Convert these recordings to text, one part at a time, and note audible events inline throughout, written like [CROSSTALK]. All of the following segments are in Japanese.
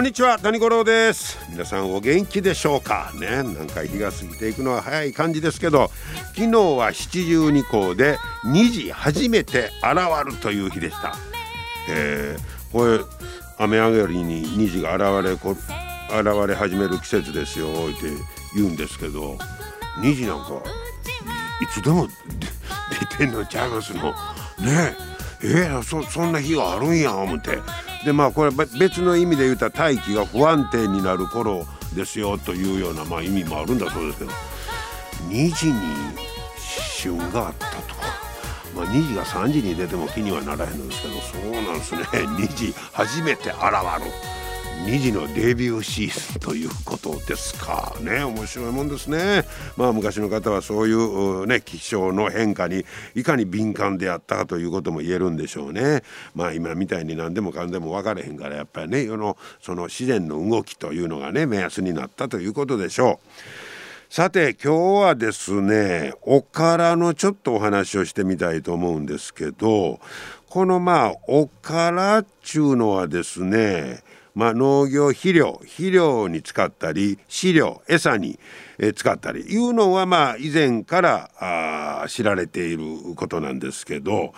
こんにちは谷五郎です。皆さんお元気でしょうか？ねなんか日が過ぎていくのは早い感じですけど昨日は七十二校で虹初めて現るという日でした。えー、これ雨上がりに虹が現れこ現れ始める季節ですよって言うんですけど虹なんかいつでも出てんのちゃいますの。ねええー、そそんな日があるんや思って。でまあこれ別の意味で言うたら大気が不安定になる頃ですよというような、まあ、意味もあるんだそうですけど2時に旬があったとか、まあ、2時が3時に出ても気にはならへんのですけどそうなんですね [LAUGHS] 2時初めて現る。2時のデビューシーズンということですかね。面白いもんですね。まあ昔の方はそういうね気象の変化にいかに敏感であったかということも言えるんでしょうね。まあ今みたいに何でもかんでも分かれへんからやっぱりね世のその自然の動きというのがね目安になったということでしょう。さて今日はですねおからのちょっとお話をしてみたいと思うんですけどこのまあおからっちゅうのはですねまあ、農業肥料肥料に使ったり飼料餌に、使ったりいうのはまあ以前からあ知られていることなんですけど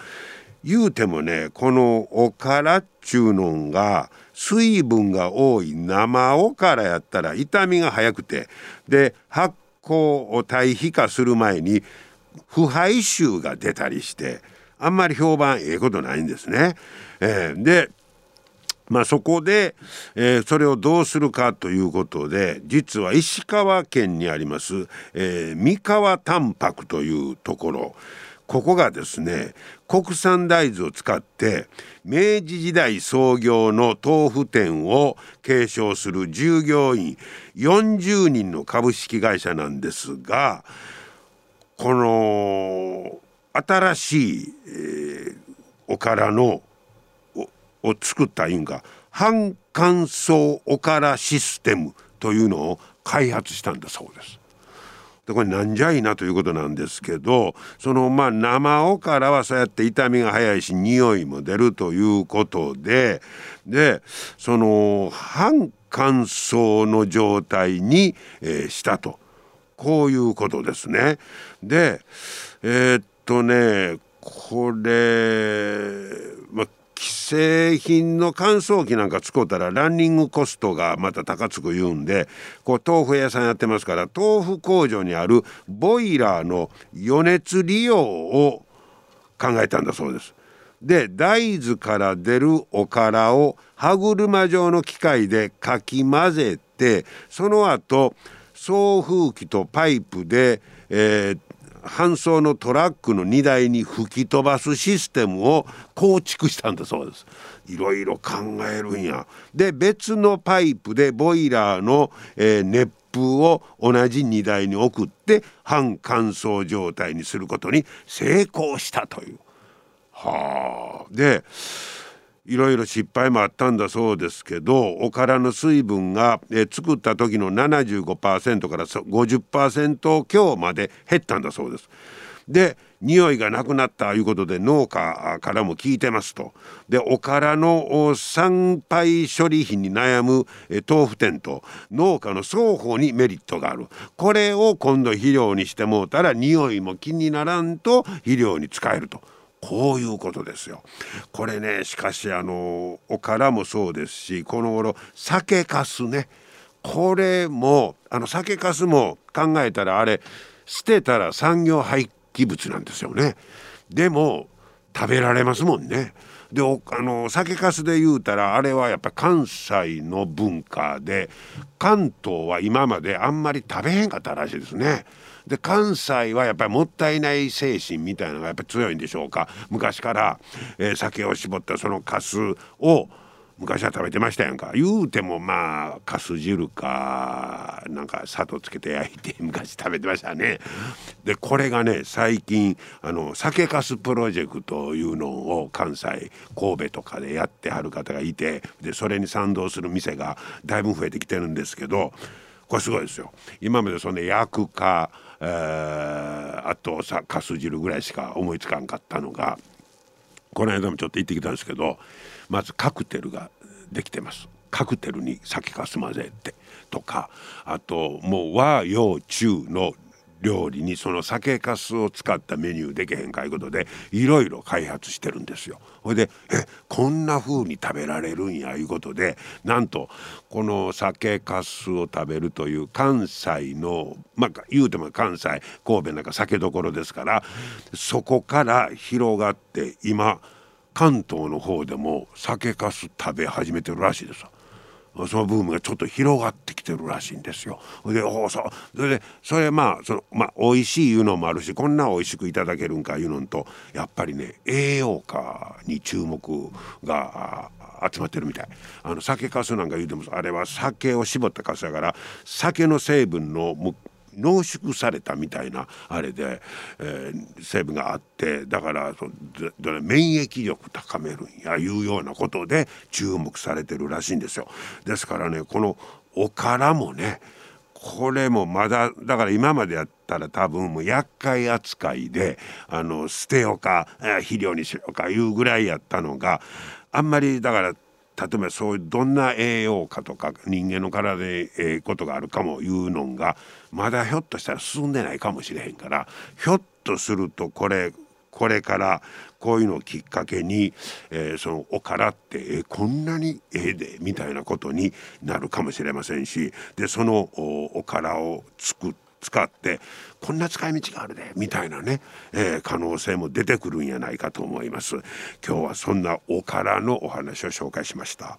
言うてもねこのおからっちゅうのが水分が多い生おからやったら傷みが早くてで発酵を堆肥化する前に腐敗臭が出たりしてあんまり評判ええことないんですね。えー、でまあ、そこで、えー、それをどうするかということで実は石川県にあります、えー、三河タパクというところ。ここがですね国産大豆を使って明治時代創業の豆腐店を継承する従業員40人の株式会社なんですがこの新しい、えー、おからのを作ったいうんか半乾燥おからシステムというのを開発したんだそうです。でこれなんじゃいなということなんですけどそのまあ生おからはそうやって傷みが早いし匂いも出るということででその半乾燥の状態に、えー、したとこういうことですね。でえー、っとねこれ、まあ既製品の乾燥機なんか使うたらランニングコストがまた高つく言うんでこう豆腐屋さんやってますから豆腐工場にあるボイラーの余熱利用を考えたんだそうです。で大豆から出るおからを歯車状の機械でかき混ぜてその後送風機とパイプで、えー、搬送のトラックの荷台に吹き飛ばすシステムを構築したんだそうです。いろいろ考えるんや。で別のパイプでボイラーの、えー、熱風を同じ荷台に送って半乾燥状態にすることに成功したという。はあ。でいろいろ失敗もあったんだそうですけどおからの水分が、作った時の75%から50%強まで減ったんだそうです。で匂いがなくなったいうことで農家からも聞いてますと。でおからの産廃処理費に悩む豆腐店と農家の双方にメリットがある。これを今度肥料にしてもうたら匂いも気にならんと肥料に使えると。こういうことですよ。これねしかしあのおからもそうですしこの頃酒かすねこれもあの酒かすも考えたらあれ捨てたら産業廃棄物なんですよね。でも食べられますもんね。であの酒かすで言うたらあれはやっぱ関西の文化で関東は今まであんまり食べへんかったらしいですね。で関西はやっぱりもったいない精神みたいなのがやっぱり強いんでしょうか。昔から、えー、酒を絞ったそのかすを昔は食べてましたやんか。言うてもまあかす汁かなんか砂糖つけて焼いて [LAUGHS] 昔食べてましたね。でこれがね最近あの酒かすプロジェクトいうのを関西神戸とかでやってはる方がいてでそれに賛同する店がだいぶ増えてきてるんですけどこれすごいですよ。今までその焼くか、えー、あとさかす汁ぐらいしか思いつかんかったのがこの間もちょっと行ってきたんですけどまずカクテルができてます。カクテルに酒かす混ぜてとかあともう和洋中の料理にその酒かすを使ったメニューでけへんかいうことでいろいろ開発してるんですよ。ほいでえこんな風に食べられるんやいうことでなんとこの酒かすを食べるという関西のまあ言うても関西神戸なんか酒どころですからそこから広がって今関東の方でも酒かす食べ始めてるらしいですそのブームがちょっと広がってきてるらしいんですよ。でおそそれでそれまあそのまあ美味しいいうのもあるしこんな美味しくいただけるんかいうのとやっぱりね栄養価に注目が集まってるみたいあの酒かすなんか言うてもあれは酒を絞ったかすやから酒の成分の濃縮されたみたいなあれで、えー、成分があってだからそ免疫力高めるんやいうようなことで注目されてるらしいんですよ。ですからねこのおからもねこれもまだだから今までやったら多分もう厄介扱いであの捨てようか肥料にしようかいうぐらいやったのがあんまりだから例えばそういうどんな栄養価とか人間の体でええことがあるかもいうのがまだひょっとしたら進んでないかもしれへんからひょっとするとこれこれからこういうのをきっかけに、えー、そのおからって、えー、こんなにええでみたいなことになるかもしれませんしでそのおからを作って使ってこんな使い道があるでみたいなね、えー、可能性も出てくるんやないかと思います。今日はそんなおからのお話を紹介しました。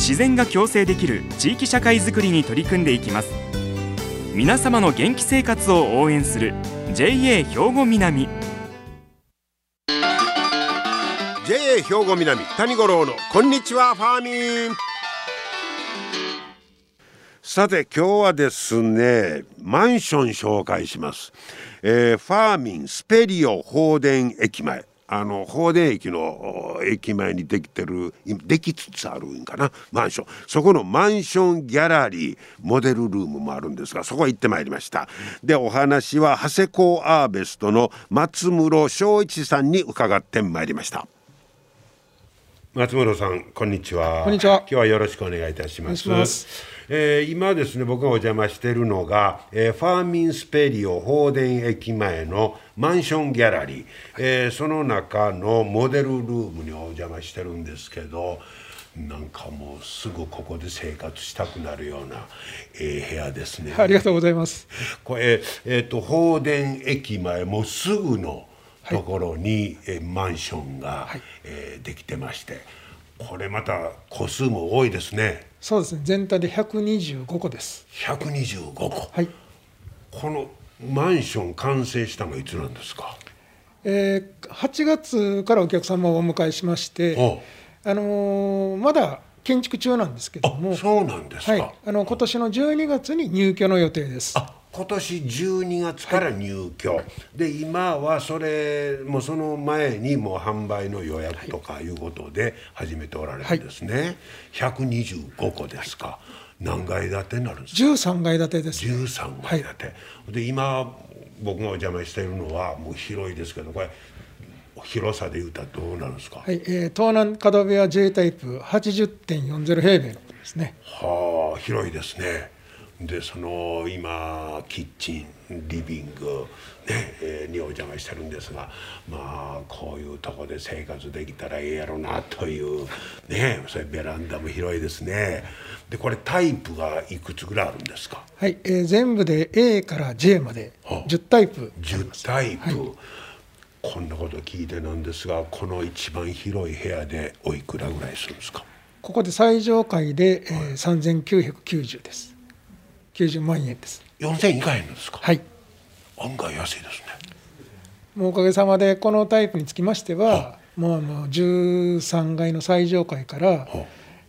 自然が共生できる地域社会づくりに取り組んでいきます。皆様の元気生活を応援する JA 兵庫南。JA 兵庫南谷五郎のこんにちはファーミン。さて今日はですねマンション紹介します、えー、ファーミンスペリオ放電駅前。あの放電駅の駅前にできてるできつつあるんかなマンション。そこのマンションギャラリーモデルルームもあるんですがそこ行ってまいりました。でお話は長谷港アーベストの松室昭一さんに伺ってまいりました。松室さんこんにちは。こんにちは。今日はよろしくお願いいたしますえー、今ですね僕がお邪魔しているのが、えー、ファーミンスペリオ放電駅前のマンションギャラリー、えー、その中のモデルルームにお邪魔してるんですけどなんかもうすぐここで生活したくなるような、えー、部屋ですね。ありがとうございます。これえっ、ー、と放電駅前もすぐのところに、はい、えマンションが、はい、えー、できてまして。これまた個数も多いですねそうですね。全体で125個です。125個。はい。このマンション完成したのはいつなんですか？えー、8月からお客様をお迎えしましてあのー、まだ建築中なんですけども。そうなんですか、はい、あの今年の12月に入居の予定です。あ今年12月から入居、はい、で今はそれもその前にもう販売の予約とかいうことで始めておられるんですね、はい、125個ですか、はい、何階建てになるんですか？13階建てです、ね、13階建て、はい、で今僕がお邪魔しているのはもう広いですけどこれ広さでいうとどうなんですか、はい。えー、東南角部屋 J タイプ80.40平米のですね。はあ広いですねでその今キッチンリビング、ねえーにお邪魔してるんですがまあこういうとこで生活できたらええやろなというねそれベランダも広いですね。でこれタイプがいくつぐらいあるんですか？はい、えー全部で A から J まではあ10タイプ10タイプ、こんなこと聞いてなんですがこの一番広い部屋でおいくらぐらいするんですか？ここで最上階で、えー、3990です90万円です。4000いかへんのですか、はい。案外安いですね。もうおかげさまでこのタイプにつきましてはもうあの13階の最上階から、は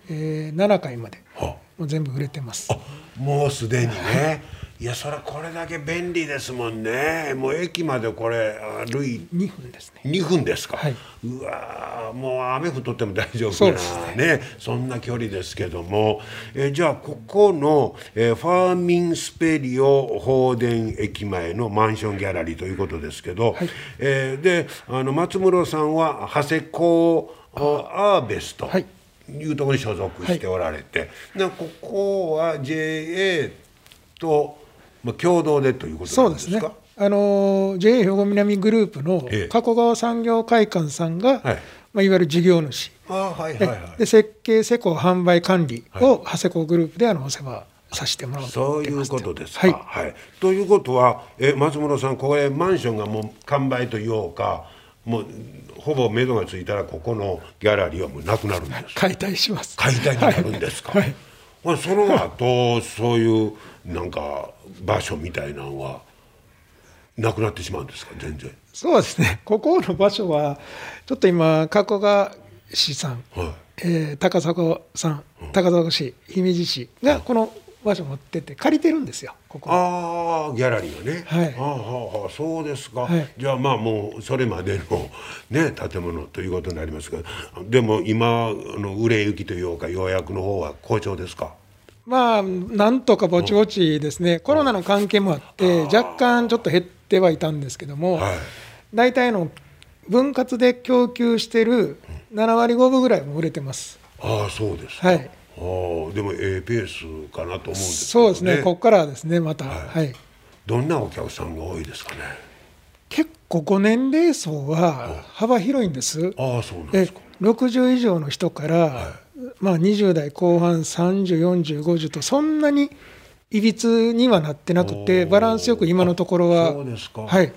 えー7階まではもう全部売れてます。あもうすでにねいやそれはこれだけ便利ですもんね。もう駅までこれ歩い2分ですね。2分ですか、はい。うわーもう雨降っとっても大丈夫なそうですね。そんな距離ですけども、えーじゃあここの、えーファーミンスペリオ放電駅前のマンションギャラリーということですけど、えーであの松室さんは長谷港アーベスト、はい。いうところに所属しておられて、なここは JA と、まあ、共同でということそうですすね。なんでかあの JA 兵庫南グループのええ。加古川産業会館さんが、はい。いまあ、いわゆる事業主。あはいはいはい。で設計施工販売管理を長谷港グループであのお世話させてもらってそういうことですか。ははい。いということはえ松室さんこれマンションがもう完売と言おうかもうほぼ目処がついたらここのギャラリーはもうなくなるんです。解体します。解体になるんですか？はい。まあその後そういうなんか場所みたいなのはなくなってしまうんですか？全然。そうですね。[LAUGHS] ここの場所はちょっと今加古川市さん、はい。えー高砂さん。高砂市姫路市がこの場所持ってって借りてるんですよここああギャラリーがね、はい。ああはあはあそうですか、はい。じゃあまあもうそれまでのね建物ということになりますがでも今あの売れ行きというか予約の方は好調ですか？まあなんとかぼちぼちですね。コロナの関係もあって若干ちょっと減ってはいたんですけども、はい。大体の分割で供給してる7割5分ぐらいも売れてます。ああそうですか、はい、ああでもええペースかなと思うんですけど、そうですね、ここからはですね、また、ははい。い、どんなお客さんが多いですかね？結構ご年齢層は幅広いんです。ああそうなんえですか。60以上の人から、まあ、20代後半、30、40、50と、そんなにいびつにはなってなくて、バランスよく今のところはそうですか。はい、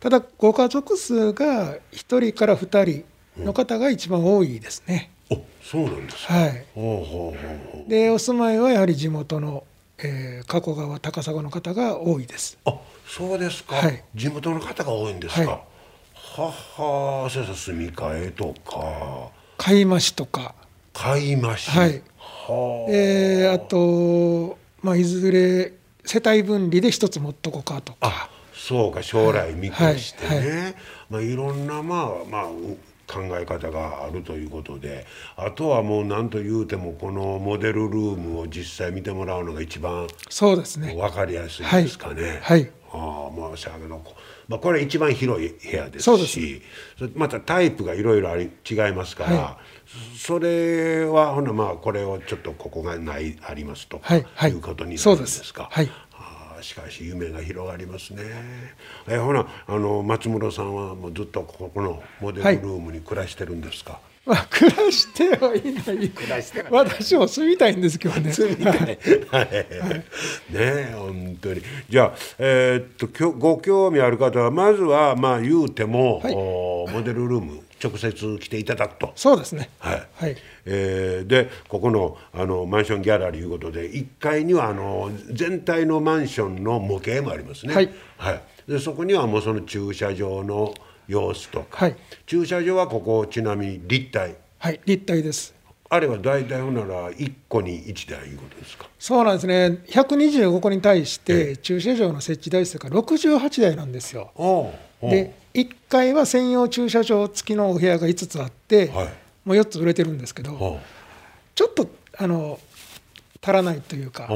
ただ、ご家族数が1人から2人の方が一番多いですね。おそうなんですか、はい、でお住まいはやはり地元の、えー加古川、高砂の方が多いです。あそうですか、はい。地元の方が多いんですか、はい。はは先生住み替えとか。買い増しとか、買い増し。はい。はあ。えーあと、まあ、いずれ世帯分離で一つ持っとこうかとか。あそうか将来見越してね、はい。い。まあ、いろんな、まあまあ、う考え方があるということであとはもう何と言うてもこのモデルルームを実際見てもらうのが一番そうですね。分かりやすいですかね。はい。ああまあしゃあけどこまあ、これ一番広い部屋ですしそうですそれまたタイプがいろいろあり違いますから、はそれはほなまあこれをちょっとここがないありますとか、はい。はい。いうことになるんですす。か。はいしかし夢が広がりますね。えほなあの松室さんはもうずっとここのモデルルームに暮らしてるんですか？まあ、暮らしてはいない。私も住みたいんですけどね。はい、ねえ本当にじゃあ、えーっときょご興味ある方はまずはまあ言うても、はいおモデルルーム直接来ていただくと。そうですね。はいはい。えーでここのあのマンションギャラリーいうことで1階にはあの全体のマンションの模型もありますね。はいでそこにはもうその駐車場の様子とか、はい駐車場はここちなみに立体はい、立体です。あれは大体ほんなら1個に1台いうことですか？そうなんですね。125個に対して駐車場の設置台数が68台なんですよ。で、1階は専用駐車場付きのお部屋が5つあって、はい。もう4つ売れてるんですけど、ちょっとあの足らないというか。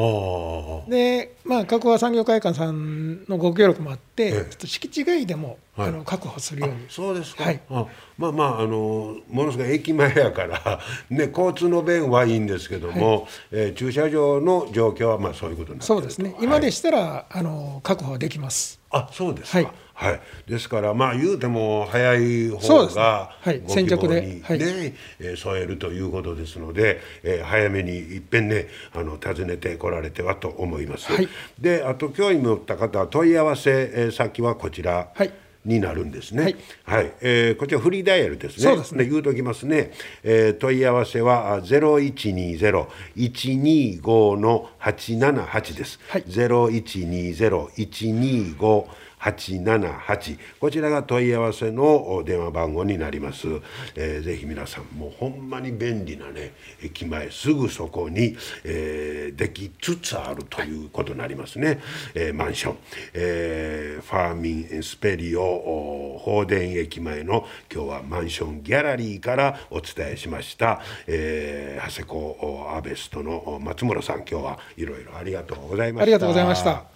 でまあ、加古川産業会館さんのご協力もあって、ええ。ちょっと敷地外でもあの確保するように。そうですか、はい。あまあまああのものすごい駅前やから、[LAUGHS] ね、交通の便はいいんですけども、えー駐車場の状況はまあそういうことになってるそうですね。今でしたら、あの確保できます。あそうですか、ははい。いですからまあ言うても早い方がはい。ご希望先着で。にね、はい。えー添えるということですので、えー早めにいっぺんねあの訪ねてこられてはと思います。はい。であと興味持った方は問い合わせ、えー先はこちら。はいになるんですね。ははいい、えーこちらフリーダイヤルですね。そうですね言うときますね。えー問い合わせはゼロ一二ゼロ一二五の八七八です。はいゼロ一二ゼロ一二五878こちらが問い合わせの電話番号になります、えーぜひ皆さんもうほんまに便利なね駅前すぐそこに、えーできつつあるということになりますね、えーマンション、えーファーミンスペリオお放電駅前の今日はマンションギャラリーからお伝えしました、えー長谷子おアベストの松村さん今日はいろいろありがとうございました。ありがとうございました。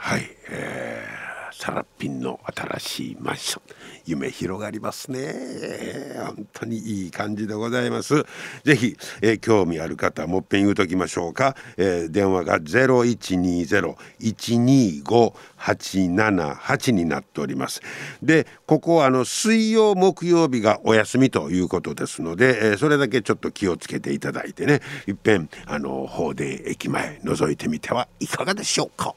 はい、えーサラピンの新しいマンション。夢広がりますね。本当にいい感じでございます。ぜひ、えー興味ある方もっぺん言うときましょうか、えー電話が0120-125-878になっております。でここはあの水曜木曜日がお休みということですので、えーそれだけちょっと気をつけていただいてね。いっぺんあの法電駅前覗いてみてはいかがでしょうか。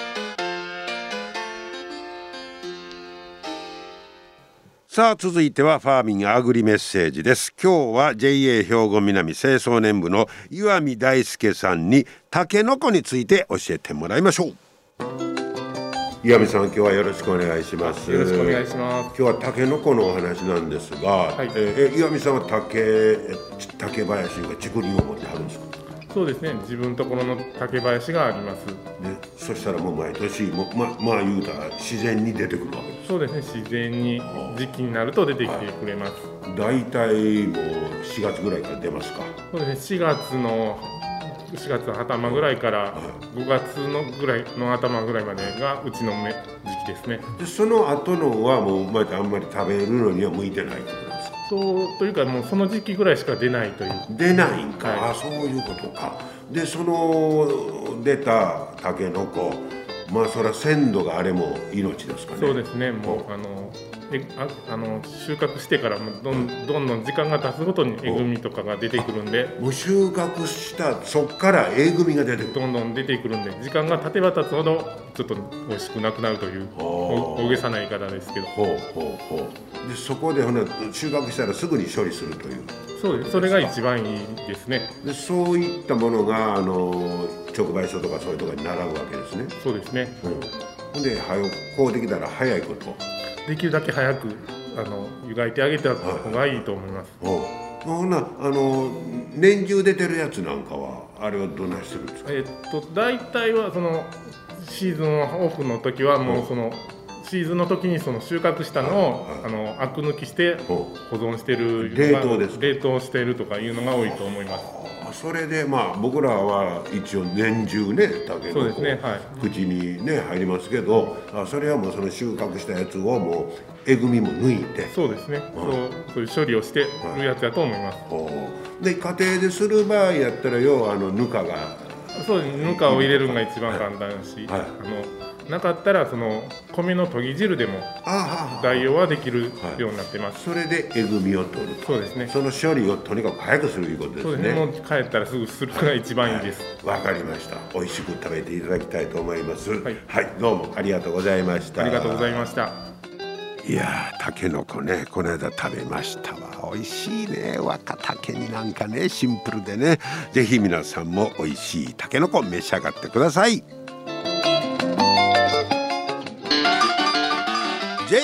さあ続いてはファーミンアグリメッセージです今日は JA 兵庫南清掃年部の岩見大輔さんにタケノコについて教えてもらいましょう岩見さん今日はよろしくお願いしますよろしくお願いします。今日はタケノコのお話なんですが、いえーえ岩見さんは竹え竹林が竹林を持ってあるんですか？そうですね。自分のところの竹林があります。でそしたらもう毎年もうままあ言うたら自然に出てくるわけそうですね。自然に時期になると出てきてくれます。大体もう4月ぐらいから出ますか？そうですね。4月の4月の頭ぐらいから5月のぐらいの頭ぐらいまでがうちのめ時期ですね。でその後のはもうまたあんまり食べるのには向いてないってことですか？とというかもうその時期ぐらいしか出ないという。出ないんか、はいあそういうことかでその出たタケノコまあそれは鮮度があれも命ですかね。そうですね。もうあのえああの収穫してからもどんどんどん時間が経つごとにえぐみとかが出てくるんで。もう収穫したそっからえぐみが出てくる。どんどん出てくるんで。時間が経てば経つほどちょっと美味しくなくなるというお大げさな言い方ですけど。ほうほうほう。でそこでほな収穫したらすぐに処理するという。そうです。それが一番いいですね。でそういったものがあの直売所とかそういうところに並ぶわけですね、そうですね。うん、で早くこうできたら早いこと。できるだけ早くあの湯がいてあげた方がいいと思います。ほうほなあの年中出てるやつなんかはあれはどないするんですか？えっと大体はそのシーズンオフの時はもうそのシーズンの時にその収穫したのをはいあのアク抜きしてほ保存してる冷凍ですか？冷凍してるとかいうのが多いと思います。あそれでまあ僕らは一応年中ねタケノコそうですねはい。口にね入りますけどあそれはもうその収穫したやつをもうえぐみも抜いて。そうですね、そうそういう処理をしてるやつだと思います。で家庭でする場合やったら要はあのぬかが。そうですぬかを入れるのが一番簡単だし、はい。あのなかったらその米の研ぎ汁でもあ代用はできるようになってます、それでえぐみを取るそうですね。その処理をとにかく早くするいうことですそうですねもねう帰ったらすぐするのが一番いいです、わかりました。美味しく食べていただきたいと思います。はい。い。どうもありがとうございました。ありがとうございました。いやーたけのこねこの間食べましたわ。美味しいね。若竹になんかねシンプルでね。ぜひ皆さんも美味しいたけのこ召し上がってください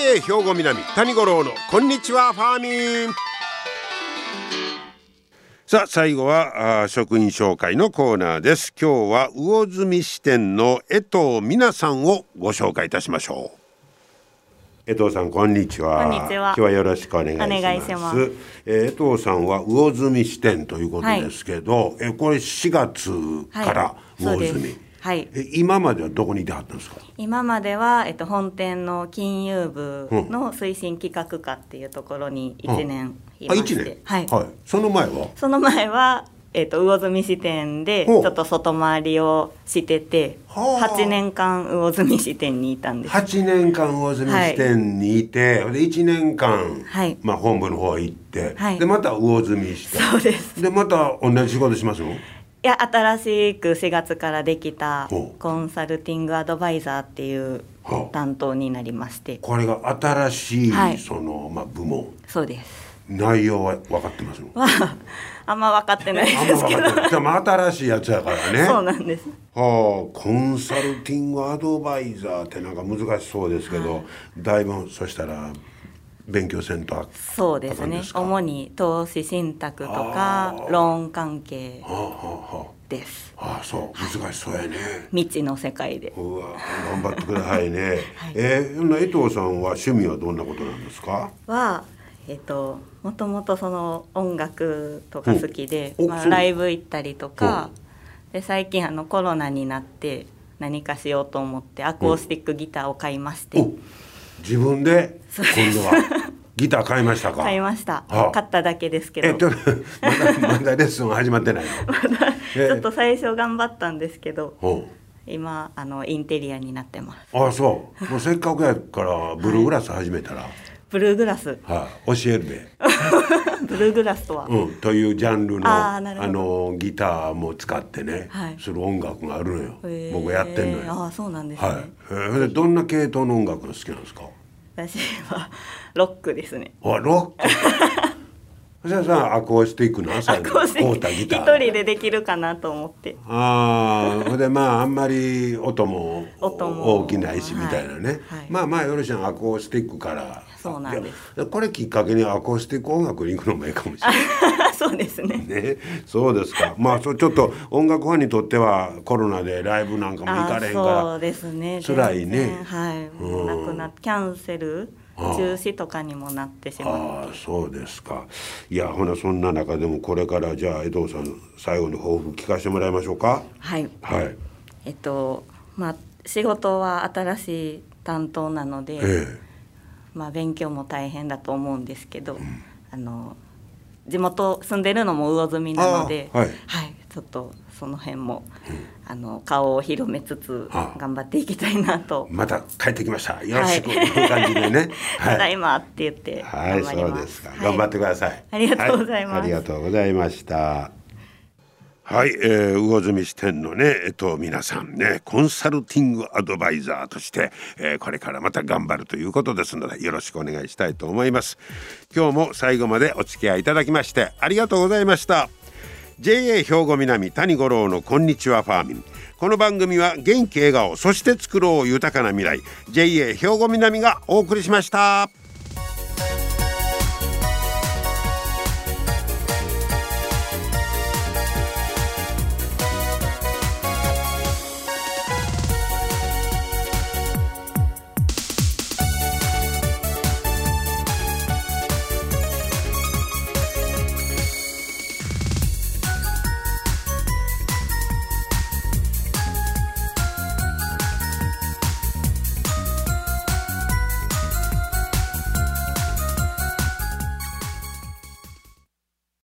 JA 兵庫南谷五郎のこんにちはファーミン。さあ最後はあー職員紹介のコーナーです。今日は魚住支店の江藤美奈さんをご紹介いたしましょう。江藤さんこんにちは。こんにちは。今日はよろしくお願いします。えー江藤さんは魚住支店ということですけど、えこれ4月からはい。魚住、そうですはい。え今まではどこにいてはったんですか？今までは、えっと、本店の金融部の推進企画課っていうところに1年いあまして、1年？はい、その前は？その前は、えっと、魚住支店でちょっと外回りをしててはあ。8年間魚住支店にいたんです。8年間魚住支店にいて、で1年間、はい。まあ、本部の方へ行って、はい。でまた魚住して。そうです。でまた同じ仕事しますの？いや新しく4月からできたコンサルティングアドバイザーっていうはあ担当になりまして。これが新しい、はい。その、まあ、部門。そうです。内容は分かってます？あんま分かってないですけど。でも新しいやつやからね。[LAUGHS] そうなんです。はあ、コンサルティングアドバイザーってなんか難しそうですけど、だいぶそしたら勉強せんとあそうですね。主に投資信託とかローン関係はあはですあ。はあああそう。難しそうやね、未知の世界で。うわ頑張ってくださいね、[LAUGHS] えー、ほんな江藤さんは趣味はどんなことなんですか？はえっともともとその音楽とか好きで、まあ、おそう。ライブ行ったりとかで最近あのコロナになって何かしようと思ってアコースティックギターを買いまして、お自分で今度はギター買いましたか？買いました、はあ。買っただけですけど。えっとまだまだレッスンは始まってないの？[LAUGHS] ちょっと最初頑張ったんですけどお今あのインテリアになってます。ああそう。もうせっかくやからブルーグラス始めたら、はいブルーグラス。教えるで、[LAUGHS] ブルーグラスとは、うん、というジャンルのあのギターも使ってね、はい。する音楽があるのよ、僕やってんのよ。ああそうなんですね、はい、えーでどんな系統の音楽が好きなんですか？私はロックですね。あロック [LAUGHS] じゃあさアコースティックなア最コースティ買うたギター人でできるかなと思って。ああでまああんまり音も大きないしみたいなね、はいはい。まあまあよろしいアコースティックから。そうなんです。これきっかけにアコースティック音楽に行くのもいいかもしれない。[LAUGHS] そうですね。ね、そうですか。まあ、そうちょっと音楽ファンにとってはコロナでライブなんかも行かあれへんから。そうですね。辛いね。はい。うん。なくなキャンセルああ中止とかにもなってしまうああ、そうですか。いや、ほな、そんな中でも、これから、じゃあ、江藤さん、最後に抱負聞かせてもらいましょうか。はいはい。えっとまあ仕事は新しい担当なので、ええ。まあ、勉強も大変だと思うんですけど、あの地元住んでるのも魚住なので、あはいちょっとその辺も、あの顔を広めつつあ頑張っていきたいなと。また帰ってきました。よろしく、はい感じでね。[LAUGHS] ただいまって言ってはい。そうですか。はい頑張ってください。ありがとうございますはありがとうございました。はい、えー、魚住支店のね、えっと、皆さんね、コンサルティングアドバイザーとして、えーこれからまた頑張るということですので、よろしくお願いしたいと思います。今日も最後までお付き合いいただきまして、ありがとうございました。JA 兵庫南谷五郎のこんにちはファーミン。この番組は元気笑顔、そして作ろう豊かな未来。JA 兵庫南がお送りしました。